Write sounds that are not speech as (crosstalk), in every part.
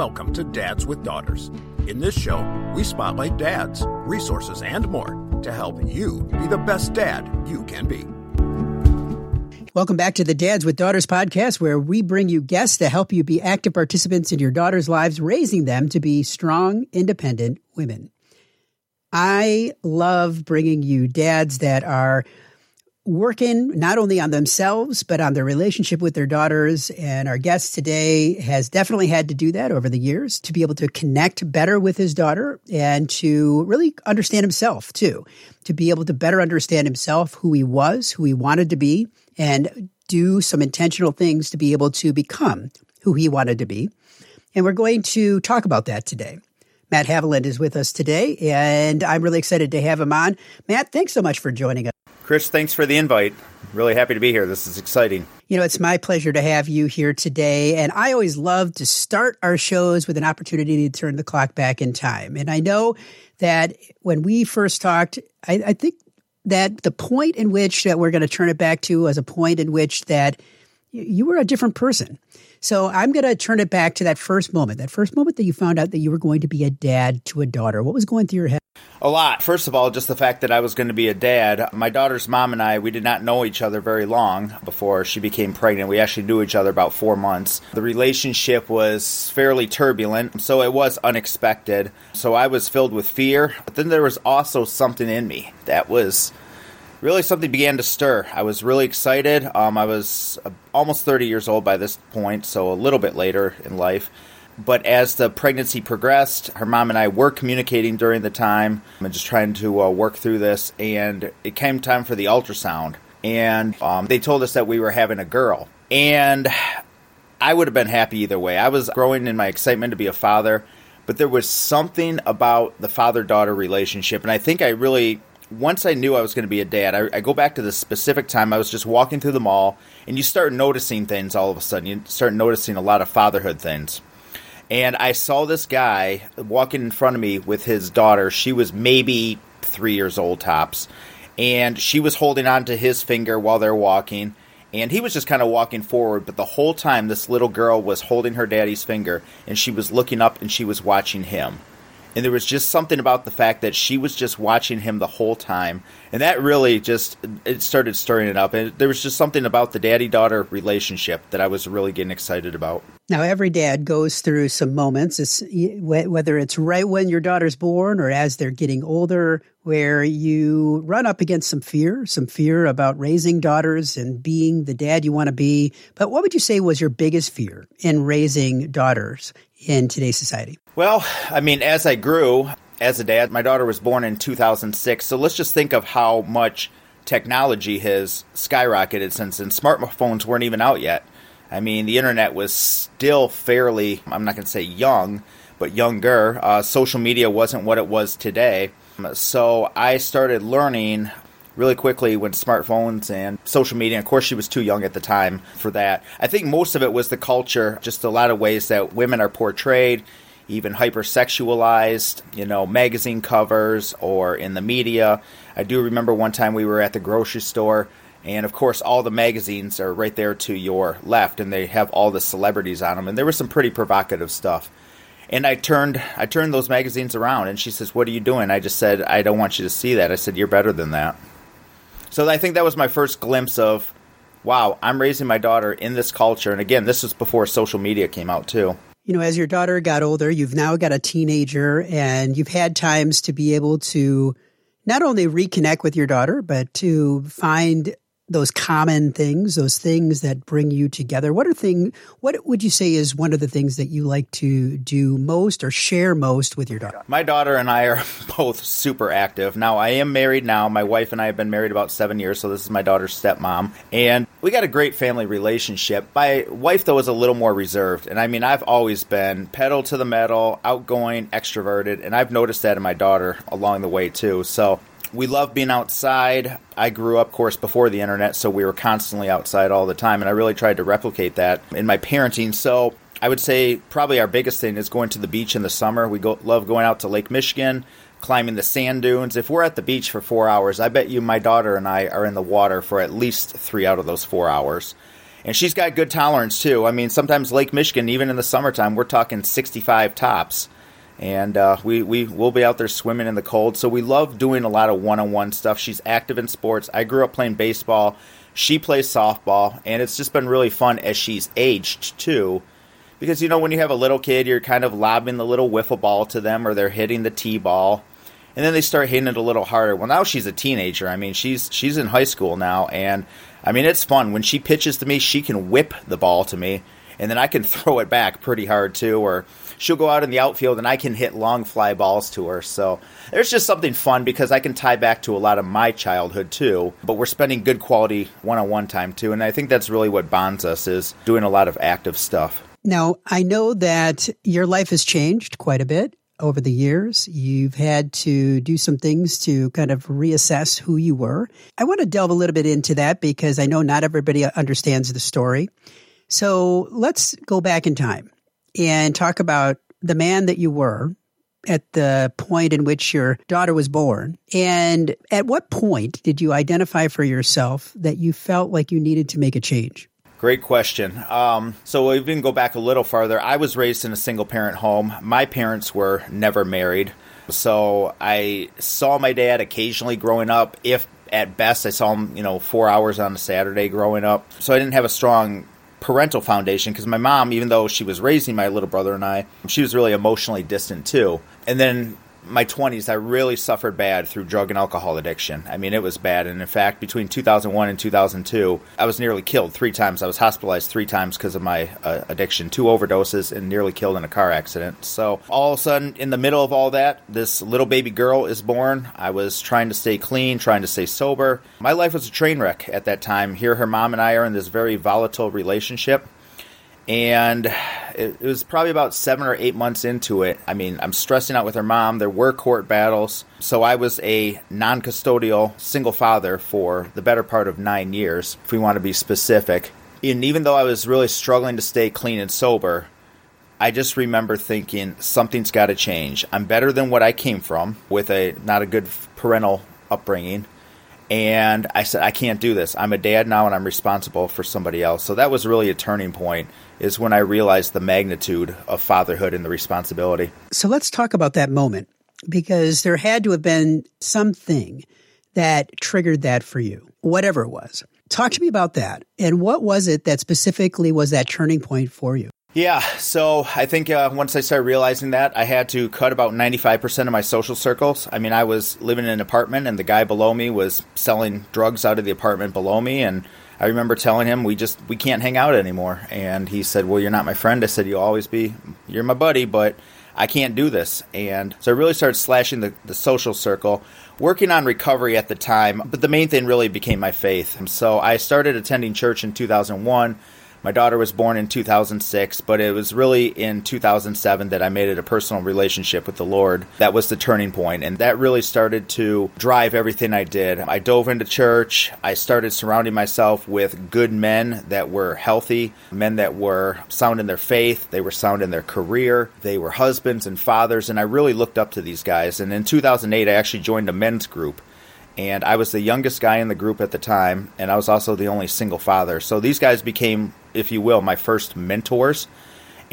Welcome to Dads with Daughters. In this show, we spotlight dads, resources, and more to help you be the best dad you can be. Welcome back to the Dads with Daughters podcast, where we bring you guests to help you be active participants in your daughters' lives, raising them to be strong, independent women. I love bringing you dads that are working not only on themselves, but on their relationship with their daughters. And our guest today has definitely had to do that over the years to be able to connect better with his daughter and to really understand himself too, to be able to better understand himself, who he was, who he wanted to be, and do some intentional things to be able to become who he wanted to be. And we're going to talk about that today. Matt Haviland is with us today, and I'm really excited to have him on. Matt, thanks so much for joining us. Chris, thanks for the invite. Really happy to be here. This is exciting. You know, it's my pleasure to have you here today. And I always love to start our shows with an opportunity to turn the clock back in time. And I know that when we first talked, I, I think that the point in which that we're going to turn it back to was a point in which that you were a different person. So I'm going to turn it back to that first moment, that first moment that you found out that you were going to be a dad to a daughter. What was going through your head? A lot. First of all, just the fact that I was going to be a dad. My daughter's mom and I, we did not know each other very long before she became pregnant. We actually knew each other about four months. The relationship was fairly turbulent, so it was unexpected. So I was filled with fear, but then there was also something in me that was really something began to stir. I was really excited. Um, I was uh, almost 30 years old by this point, so a little bit later in life. But as the pregnancy progressed, her mom and I were communicating during the time and just trying to uh, work through this. And it came time for the ultrasound. And um, they told us that we were having a girl. And I would have been happy either way. I was growing in my excitement to be a father, but there was something about the father daughter relationship. And I think I really once I knew I was going to be a dad, I, I, go back to the specific time I was just walking through the mall, and you start noticing things all of a sudden. You start noticing a lot of fatherhood things. And I saw this guy walking in front of me with his daughter. She was maybe three years old, tops. And she was holding on to his finger while they're walking. And he was just kind of walking forward, but the whole time this little girl was holding her daddy's finger, and she was looking up and she was watching him and there was just something about the fact that she was just watching him the whole time. And that really just it started stirring it up. And there was just something about the daddy daughter relationship that i was really getting excited about. Now every dad goes through some moments. It's, whether it's right when your daughter's born or as they're getting older where you run up against some fear some fear about raising daughters and being the dad you want to be. But what would you say was your biggest fear in raising daughters in today's society well, I mean, as I grew as a dad, my daughter was born in 2006. So let's just think of how much technology has skyrocketed since and smartphones weren't even out yet. I mean, the internet was still fairly, I'm not going to say young, but younger. Uh, social media wasn't what it was today. So I started learning really quickly when smartphones and social media. Of course, she was too young at the time for that. I think most of it was the culture, just a lot of ways that women are portrayed even hypersexualized, you know, magazine covers or in the media. I do remember one time we were at the grocery store, and of course, all the magazines are right there to your left, and they have all the celebrities on them, and there was some pretty provocative stuff. And I turned, I turned those magazines around, and she says, "What are you doing?" I just said, "I don't want you to see that." I said, "You're better than that." So I think that was my first glimpse of, wow, I'm raising my daughter in this culture, and again, this was before social media came out too you know, as your daughter got older, you've now got a teenager and you've had times to be able to not only reconnect with your daughter, but to find those common things, those things that bring you together. What are thing? What would you say is one of the things that you like to do most or share most with your daughter? My daughter and I are (laughs) both super active. Now I am married now. My wife and I have been married about seven years, so this is my daughter's stepmom, and we got a great family relationship. My wife though is a little more reserved, and I mean I've always been pedal to the metal, outgoing, extroverted, and I've noticed that in my daughter along the way too. So we love being outside. I grew up, of course, before the internet, so we were constantly outside all the time, and I really tried to replicate that in my parenting. So I would say probably our biggest thing is going to the beach in the summer. We go, love going out to Lake Michigan, climbing the sand dunes. If we're at the beach for four hours, I bet you my daughter and I are in the water for at least three out of those four hours. And she's got good tolerance too. I mean, sometimes Lake Michigan, even in the summertime, we're talking 65 tops. And uh, we, we will be out there swimming in the cold. So we love doing a lot of one on one stuff. She's active in sports. I grew up playing baseball. She plays softball. And it's just been really fun as she's aged too because you know when you have a little kid, you're kind of lobbing the little wiffle ball to them, or they're hitting the t ball, and then they start hitting it a little harder. Well, now she's a teenager. I mean, she's she's in high school now, and I mean it's fun when she pitches to me. She can whip the ball to me, and then I can (laughs) throw it back pretty hard too, or she'll go out in the outfield and I can hit long fly balls to her. So there's just something fun because I can tie back to a lot of my childhood too. But we're spending good quality one-on-one time too, and I think that's really what bonds us is doing a lot of active stuff. Now, I know that your life has changed quite a bit over the years. You've had to do some things to kind of reassess who you were. I want to delve a little bit into that because I know not everybody understands the story. So let's go back in time and talk about the man that you were at the point in which your daughter was born. And at what point did you identify for yourself that you felt like you needed to make a change? Great question. Um, so we can go back a little farther. I was raised in a single parent home. My parents were never married. So I saw my dad occasionally growing up. If at best I saw him, you know, four hours on a Saturday growing up. So I didn't have a strong parental foundation because my mom, even though she was raising my little brother and I, she was really emotionally distant too. And then my 20s, I really suffered bad through drug and alcohol addiction. I mean, it was bad. And in fact, between 2001 and 2002, I was nearly killed three times. I was hospitalized three times because of my uh, addiction, two overdoses, and nearly killed in a car accident. So all of a sudden, in the middle of all that, this little baby girl is born. I was trying to stay clean, trying to stay sober. My life was a train wreck at that time. Here, her mom and I are in this very volatile relationship and it, was probably about seven or eight months into it. I mean, I'm stressing out with her mom. There were court battles. So I was a non custodial single father for the better part of nine years, if we want to be specific. And even though I was really struggling to stay clean and sober, I just remember thinking something's got to change. I'm better than what I came from with a not a good parental upbringing. And I said, I can't do this. I'm a dad now and I'm responsible for somebody else. So that was really a turning point, is when I realized the magnitude of fatherhood and the responsibility. So let's talk about that moment because there had to have been something that triggered that for you, whatever it was. Talk to me about that. And what was it that specifically was that turning point for you? Yeah, so I think uh, once I started realizing that, I had to cut about 95% of my social circles. I mean, I was living in an apartment, and the guy below me was selling drugs out of the apartment below me. And I remember telling him, we just, we can't hang out anymore. And he said, Well, you're not my friend. I said, You'll always be, you're my buddy, but I can't do this. And so I really started slashing the, the social circle, working on recovery at the time. But the main thing really became my faith. And So I started attending church in 2001 my daughter was born in 2006, but it was really in 2007 that I made it a personal relationship with the Lord. That was the turning point, and that really started to drive everything I did. I dove into church. I started surrounding myself with good men that were healthy, men that were sound in their faith, they were sound in their career, they were husbands and fathers, and I really looked up to these guys. And in 2008, I actually joined a men's group and I was the youngest guy in the group at the time, and I was also the only single father. So these guys became, if you will, my first mentors.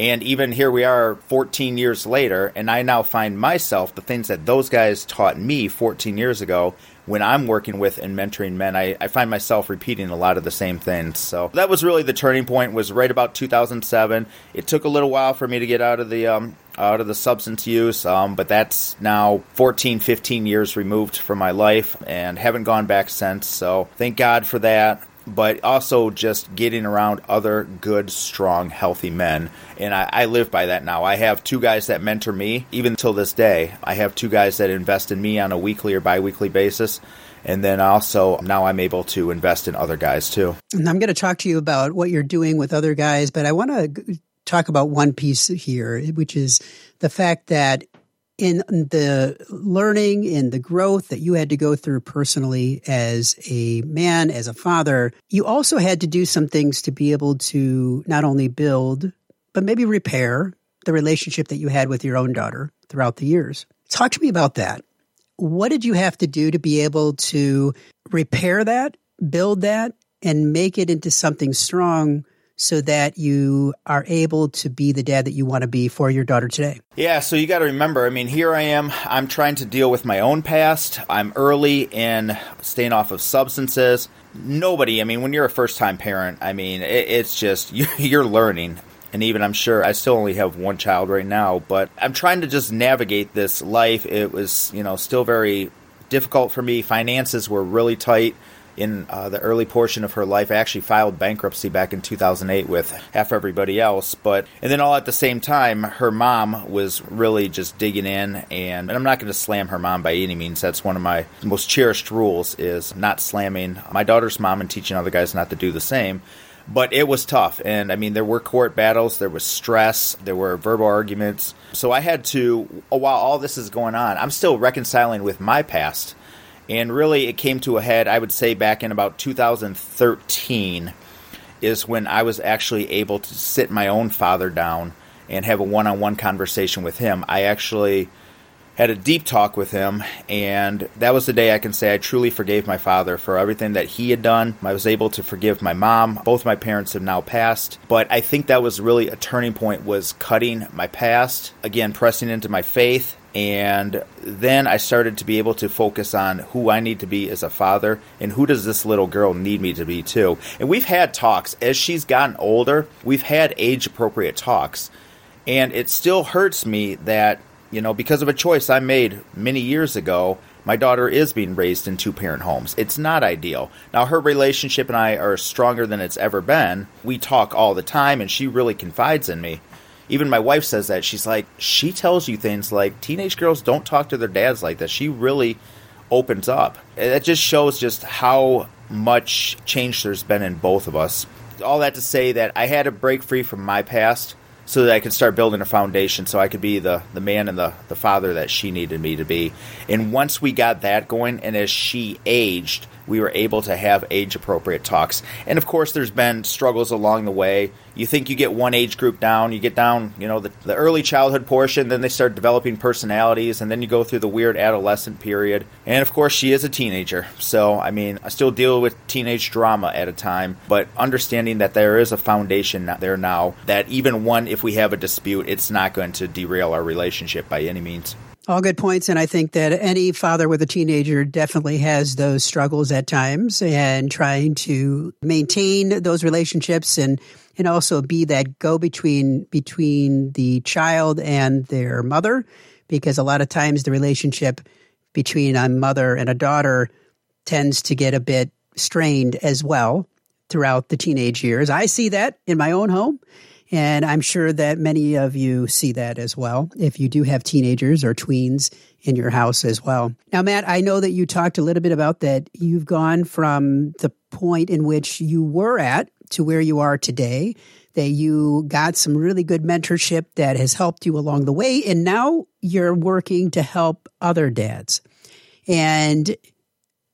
And even here we are 14 years later, and I now find myself the things that those guys taught me 14 years ago when I'm working with and mentoring men, I, I, find myself repeating a lot of the same things. So that was really the turning point. Was right about 2007. It took a little while for me to get out of the um, out of the substance use, um, but that's now 14, 15 years removed from my life, and haven't gone back since. So thank God for that but also just getting around other good, strong, healthy men. And I, I, live by that now. I have two guys that mentor me, even till this day. I have two guys that invest in me on a weekly or bi weekly basis. And then also now I'm able to invest in other guys too. And I'm going to talk to you about what you're doing with other guys, but I want to talk about one piece here, which is the fact that in the learning in the growth that you had to go through personally as a man, as a father, you also had to do some things to be able to not only build, but maybe repair the relationship that you had with your own daughter throughout the years. Talk to me about that. What did you have to do to be able to repair that, build that, and make it into something strong so that you are able to be the dad that you want to be for your daughter today? Yeah, so you got to remember, I mean, here I am, I'm trying to deal with my own past. I'm early in staying off of substances. Nobody, I mean, when you're a first time parent, I mean, it, it's just, (laughs) you're learning. And even I'm sure I still only have one child right now, but I'm trying to just navigate this life. It was, you know, still very difficult for me. Finances were really tight in uh, the early portion of her life. I actually filed bankruptcy back in 2008 with half everybody else, but and then all at the same time, her mom was really just digging in, and, and I'm not going to slam her mom by any means. That's one of my most cherished rules is not slamming my daughter's mom and teaching other guys not to do the same but it was tough and i mean there were court battles there was stress there were verbal arguments so i had to while all this is going on i'm still reconciling with my past and really, it came to a head, I would say, back in about 2013 is when I was actually able to sit my own father down and have a one on one conversation with him. I actually had a deep talk with him, and that was the day I can say I truly forgave my father for everything that he had done. I was able to forgive my mom. Both my parents have now passed, but I think that was really a turning point was cutting my past, again pressing into my faith and then I started to be able to focus on who I need to be as a father and who does this little girl need me to be too. And we've had talks as she's gotten older, we've had age appropriate talks. And it still hurts me that, you know, because of a choice I made many years ago, my daughter is being raised in two parent homes. It's not ideal. Now, her relationship and I are stronger than it's ever been. We talk all the time, and she really confides in me even my wife says that she's like she tells you things like teenage girls don't talk to their dads like that she really opens up that just shows just how much change there's been in both of us all that to say that i had to break free from my past so that I could start building a foundation so I could be the, the man and the, the father that she needed me to be. And once we got that going, and as she aged, we were able to have age appropriate talks. And of course, there's been struggles along the way. You think you get one age group down, you get down, you know, the, the early childhood portion, then they start developing personalities, and then you go through the weird adolescent period. And of course, she is a teenager. So, I mean, I still deal with teenage drama at a time, but understanding that there is a foundation there now that even one, if we have a dispute, it's not going to derail our relationship by any means. All good points. And I think that any father with a teenager definitely has those struggles at times and trying to maintain those relationships and, and also be that go between, between the child and their mother. Because a lot of times the relationship between a mother and a daughter tends to get a bit strained as well throughout the teenage years. I see that in my own home and I'm sure that many of you see that as well if you do have teenagers or tweens in your house as well. Now, Matt, I know that you talked a little bit about that. You've gone from the point in which you were at to where you are today, that you got some really good mentorship that has helped you along the way. And now you're working to help other dads. And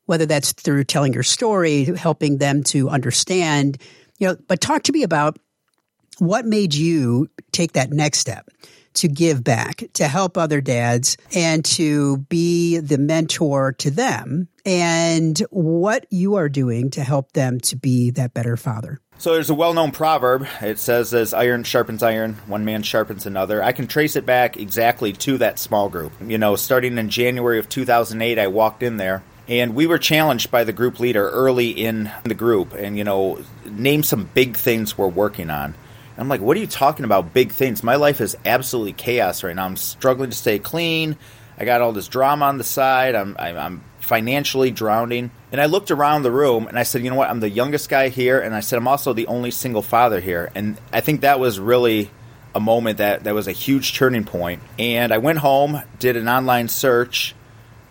whether that's through telling your story, helping them to understand, you know, but talk to me about what made you take that next step to give back, to help other dads, and to be the mentor to them, and what you are doing to help them to be that better father? So there's a well-known proverb. It says, "As iron sharpens iron, one man sharpens another." I can trace it back exactly to that small group. You know, starting in January of 2008, I walked in there and we were challenged by the group leader early in the group and you know name some big things we're working on I'm like, what are you talking about? Big things. My life is absolutely chaos right now. I'm struggling to stay clean. I got all this drama on the side. I'm, I'm financially drowning. And I looked around the room and I said, you know what? I'm the youngest guy here. And I said, I'm also the only single father here. And I think that was really a moment that, that was a huge turning point. And I went home, did an online search,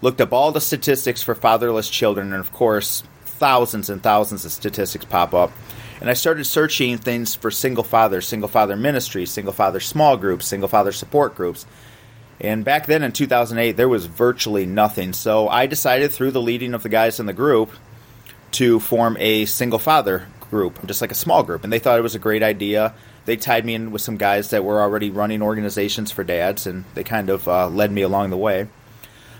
looked up all the statistics for fatherless children. And of course, thousands and thousands of statistics pop up. And I started searching things for single father, single father ministries, single father small groups, single father support groups. And back then in 2008, there was virtually nothing. So I decided, through the leading of the guys in the group, to form a single father group, just like a small group. And they thought it was a great idea. They tied me in with some guys that were already running organizations for dads, and they kind of uh, led me along the way.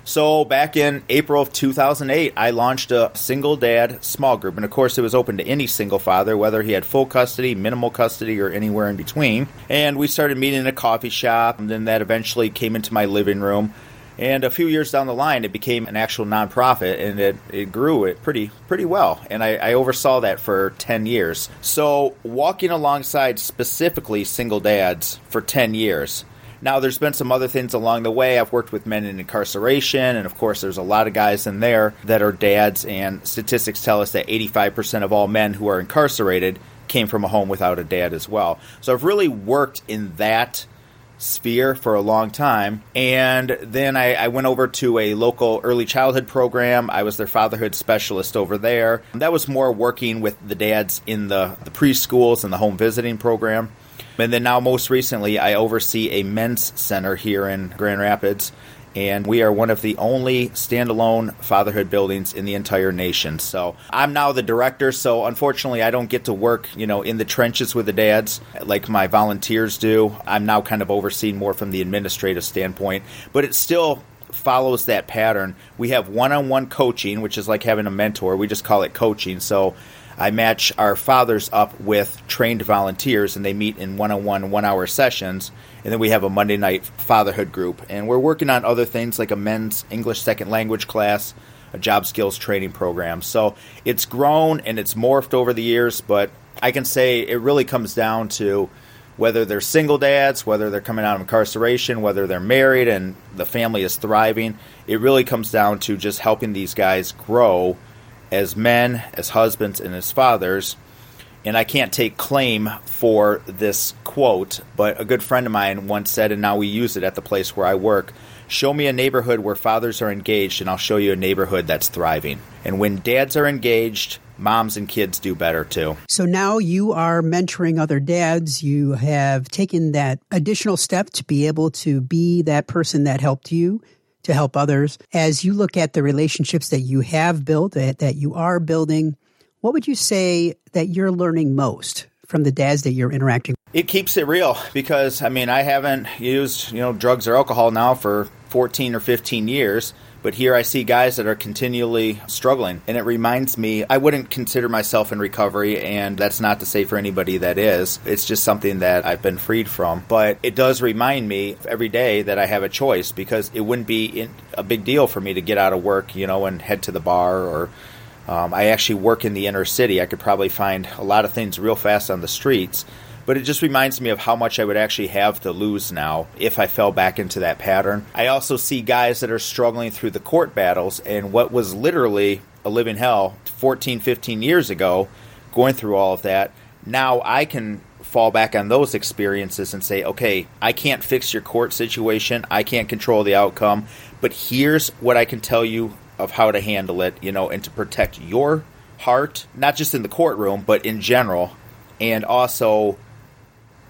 So back in April of 2008, I launched a single dad small group, and of course, it was open to any single father, whether he had full custody, minimal custody, or anywhere in between. And we started meeting in a coffee shop, and then that eventually came into my living room. And a few years down the line, it became an actual nonprofit, and it, it grew it pretty pretty well. And I, I oversaw that for ten years. So walking alongside specifically single dads for ten years. Now, there's been some other things along the way. I've worked with men in incarceration, and of course, there's a lot of guys in there that are dads. And statistics tell us that 85% of all men who are incarcerated came from a home without a dad as well. So I've really worked in that sphere for a long time. And then I, I, went over to a local early childhood program. I was their fatherhood specialist over there. That was more working with the dads in the, the preschools and the home visiting program. And then now, most recently, I oversee a men's center here in Grand Rapids and we are one of the only standalone fatherhood buildings in the entire nation. So I'm now the director, so unfortunately I don't get to work, you know, in the trenches with the dads like my volunteers do. I'm now kind of overseeing more from the administrative standpoint, but it still follows that pattern. We have one-on-one coaching, which is like having a mentor. We just call it coaching. So I match our fathers up with trained volunteers, and they meet in one on one, one hour sessions. And then we have a Monday night fatherhood group. And we're working on other things like a men's English second language class, a job skills training program. So it's grown and it's morphed over the years, but I can say it really comes down to whether they're single dads, whether they're coming out of incarceration, whether they're married and the family is thriving. It really comes down to just helping these guys grow as men, as husbands, and as fathers. And I can't take claim for this quote, but a good friend of mine once said, and now we use it at the place where I work Show me a neighborhood where fathers are engaged, and I'll show you a neighborhood that's thriving. And when dads are engaged, moms and kids do better too. So now you are mentoring other dads. You have taken that additional step to be able to be that person that helped you to help others. As you look at the relationships that you have built, that, that you are building, what would you say that you're learning most from the dads that you're interacting with? it keeps it real because I mean I haven't used you know drugs or alcohol now for 14 or 15 years but here I see guys that are continually struggling. And it reminds me, I wouldn't consider myself in recovery, and that's not to say for anybody that is. It's just something that I've been freed from. But it does remind me every day that I have a choice because it wouldn't be a big deal for me to get out of work, you know, and head to the bar or. Um, I actually work in the inner city. I could probably find a lot of things real fast on the streets but it just reminds me of how much I would actually have to lose now if I fell back into that pattern. I also see guys that are struggling through the court battles and what was literally a living hell 14, 15 years ago, going through all of that. Now I can fall back on those experiences and say, okay, I can't fix your court situation, I can't control the outcome, but here's what I can tell you of how to handle it, you know, and to protect your heart, not just in the courtroom, but in general, and also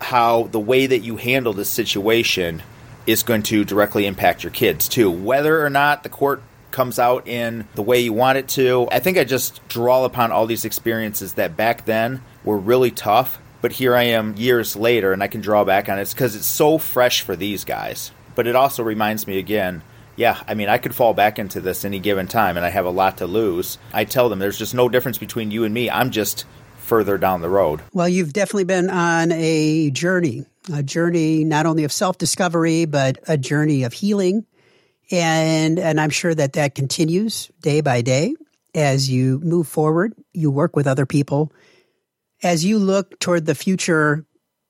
how the way that you handle this situation is going to directly impact your kids too. Whether or not the court comes out in the way you want it to, I think I just draw upon all these experiences that back then were really tough. But here I am years later, and I can draw back on it because it's so fresh for these guys. But it also reminds me again yeah, I mean, I could fall back into this any given time, and I have a lot to lose. I tell them there's just no difference between you and me. I'm just further down the road. Well, you've definitely been on a journey, a journey not only of self discovery, but a journey of healing. And, and I'm sure that that continues day by day as you move forward. You work with other people. As you look toward the future,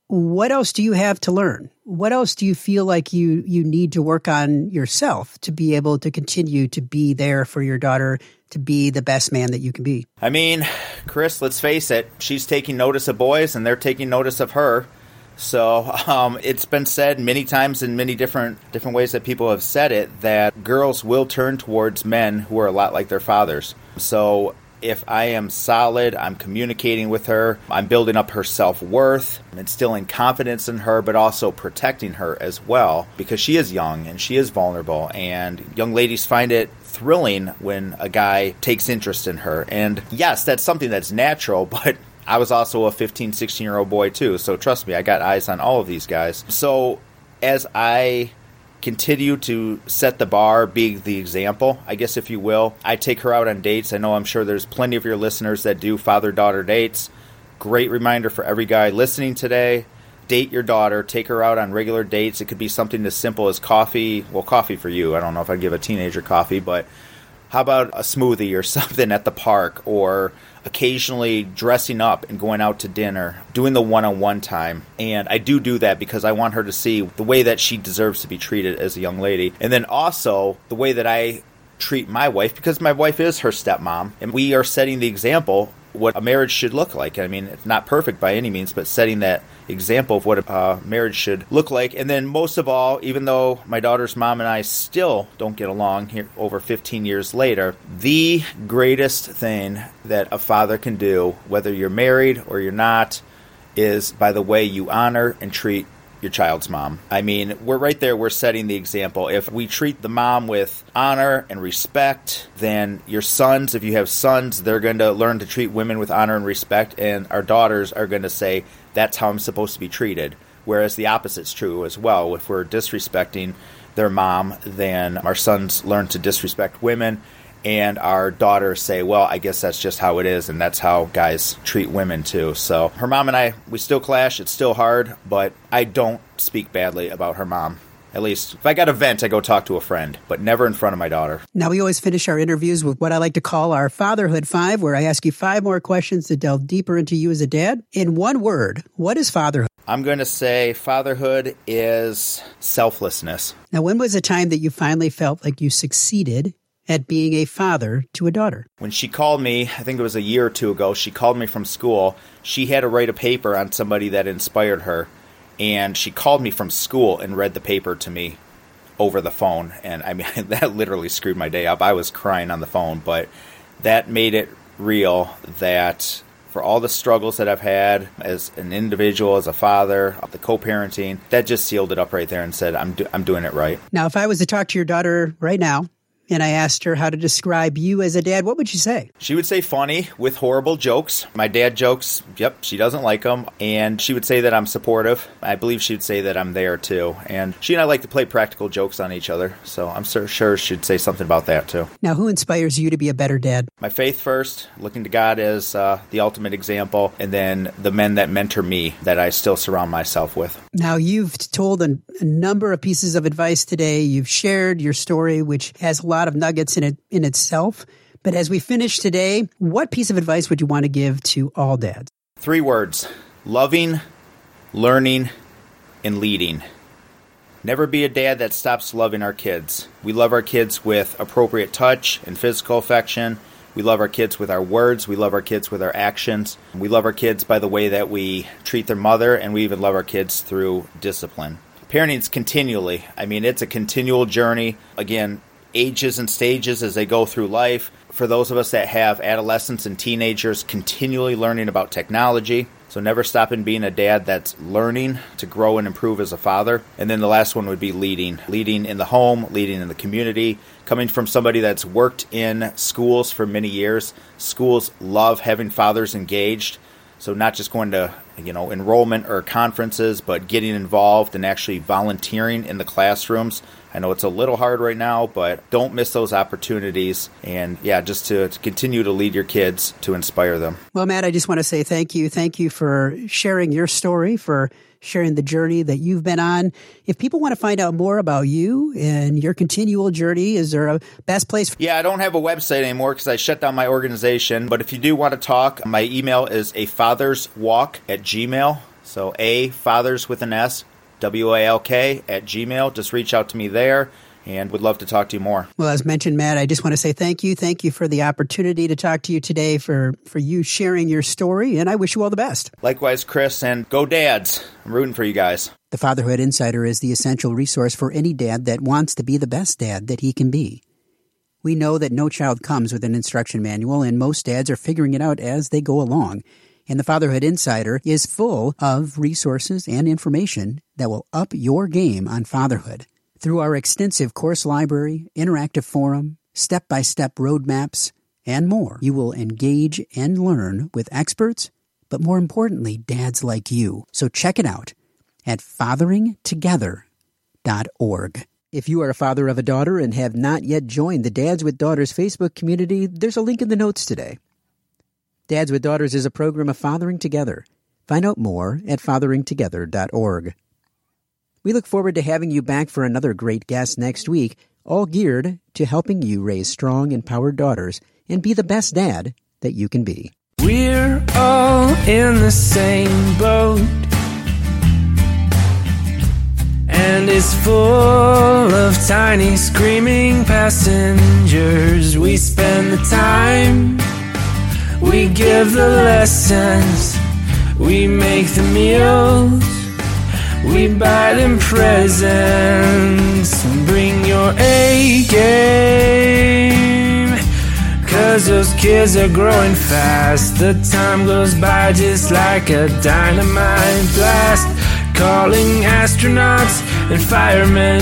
what else do you have to learn? What else do you feel like you, you need to work on yourself to be able to continue to be there for your daughter to be the best man that you can be? I mean, Chris, let's face it, she's taking notice of boys and they're taking notice of her. So um, it's been said many times in many different different ways that people have said it that girls will turn towards men who are a lot like their fathers. So if I am solid, I'm communicating with her, I'm building up her self worth, instilling confidence in her, but also protecting her as well because she is young and she is vulnerable. And young ladies find it thrilling when a guy takes interest in her. And yes, that's something that's natural, (laughs) but I was also a 15, 16 year old boy too. So trust me, I got eyes on all of these guys. So as I continue to set the bar, be the example, I guess, if you will. I take her out on dates. I know I'm sure there's plenty of your listeners that do father daughter dates. Great reminder for every guy listening today date your daughter, take her out on regular dates. It could be something as simple as coffee. Well, coffee for you. I don't know if I'd give a teenager coffee, but how about a smoothie or (laughs) something at the park or occasionally dressing up and going out to dinner, doing the one on one time. And I do do that because I want her to see the way that she deserves to be treated as a young lady. And then also the way that I treat my wife because my wife is her stepmom and we are setting the example what a marriage should look like. I mean, it's not perfect by any means, but setting that example of what a marriage should look like. And then, most of all, even though my daughter's mom and I still don't get along here over 15 years later, the greatest thing that a father can do, whether you're married or you're not, is by the way you honor and treat your child's mom. I mean, we're right there, we're setting the example. If we treat the mom with honor and respect, then your sons, if you have sons, they're going to learn to treat women with honor and respect, and our daughters are going to say, that's how I'm supposed to be treated. Whereas the opposite's true as well. If we're disrespecting their mom, then our sons learn to disrespect women and our daughters say, well, I guess that's just how it is, and that's how guys treat women too. So her mom and I, we still clash. It's still hard, but I don't speak badly about her mom. At least, if I got a vent, I go talk to a friend, but never in front of my daughter. Now, we always finish our interviews with what I like to call our Fatherhood Five, where I ask you five more questions to delve deeper into you as a dad. In one word, what is fatherhood? I'm going to say fatherhood is selflessness. Now, when was the time that you finally felt like you succeeded at being a father to a daughter. When she called me, I think it was a year or two ago, she called me from school. She had to write a paper on somebody that inspired her. And she called me from school and read the paper to me over the phone. And I mean, (laughs) that literally screwed my day up. I was crying on the phone, but that made it real that for all the struggles that I've had as an individual, as a father, of the co-parenting, that just sealed it up right there and said, I'm, do- I'm doing it right. Now, if I was to talk to your daughter right now, and I asked her how to describe you as a dad, what would she say? She would say funny with horrible jokes. My dad jokes, yep, she doesn't like them. And she would say that I'm supportive. I believe she'd say that I'm there too. And she and I like to play practical jokes on each other. So I'm sure she'd say something about that too. Now, who inspires you to be a better dad? My faith first, looking to God as uh, the ultimate example, and then the men that mentor me that I still surround myself with. Now, you've told a, a number of pieces of advice today. You've shared your story, which has a lot of nuggets in it in itself. But as we finish today, what piece of advice would you want to give to all dads? Three words loving, learning, and leading. Never be a dad that stops loving our kids. We love our kids with appropriate touch and physical affection. We love our kids with our words. We love our kids with our actions. We love our kids by the way that we treat their mother, and we even love our kids through discipline. Parenting is continually. I mean, it's a continual journey. Again, ages and stages as they go through life. For those of us that have adolescents and teenagers, continually learning about technology. So never stopping being a dad that's learning to grow and improve as a father. And then the last one would be leading. Leading in the home, leading in the community. Coming from somebody that's worked in schools for many years, schools love having fathers engaged. So not just going to, you know, enrollment or conferences, but getting involved and actually volunteering in the classrooms I know it's a little hard right now, but don't miss those opportunities. And yeah, just to, to, continue to lead your kids to inspire them. Well, Matt, I just want to say thank you. Thank you for sharing your story, for sharing the journey that you've been on. If people want to find out more about you and your continual journey, is there a best place? For- yeah, I don't have a website anymore because I shut down my organization. But if you do want to talk, my email is a father's walk at gmail. So a fathers with an S WALK at Gmail. Just reach out to me there and would love to talk to you more. Well, as mentioned, Matt, I just want to say thank you. Thank you for the opportunity to talk to you today, for, for you sharing your story, and I wish you all the best. Likewise, Chris, and go dads. I'm rooting for you guys. The Fatherhood Insider is the essential resource for any dad that wants to be the best dad that he can be. We know that no child comes with an instruction manual, and most dads are figuring it out as they go along and the Fatherhood Insider is full of resources and information that will up your game on fatherhood. Through our extensive course library, interactive forum, step by step roadmaps, and more, you will engage and learn with experts, but more importantly, dads like you. So check it out at fatheringtogether.org. If you are a father of a daughter and have not yet joined the Dads with Daughters Facebook community, there's a link in the notes today. Dads with Daughters is a program of fathering together. Find out more at fatheringtogether.org. We look forward to having you back for another great guest next week, all geared to helping you raise strong, empowered daughters and be the best dad that you can be. We're all in the same boat. And it's full of tiny screaming passengers. We spend the time, we give the lessons, we make the meals. We buy them presents. And bring your A game. Cause those kids are growing fast. The time goes by just like a dynamite blast. Calling astronauts and firemen,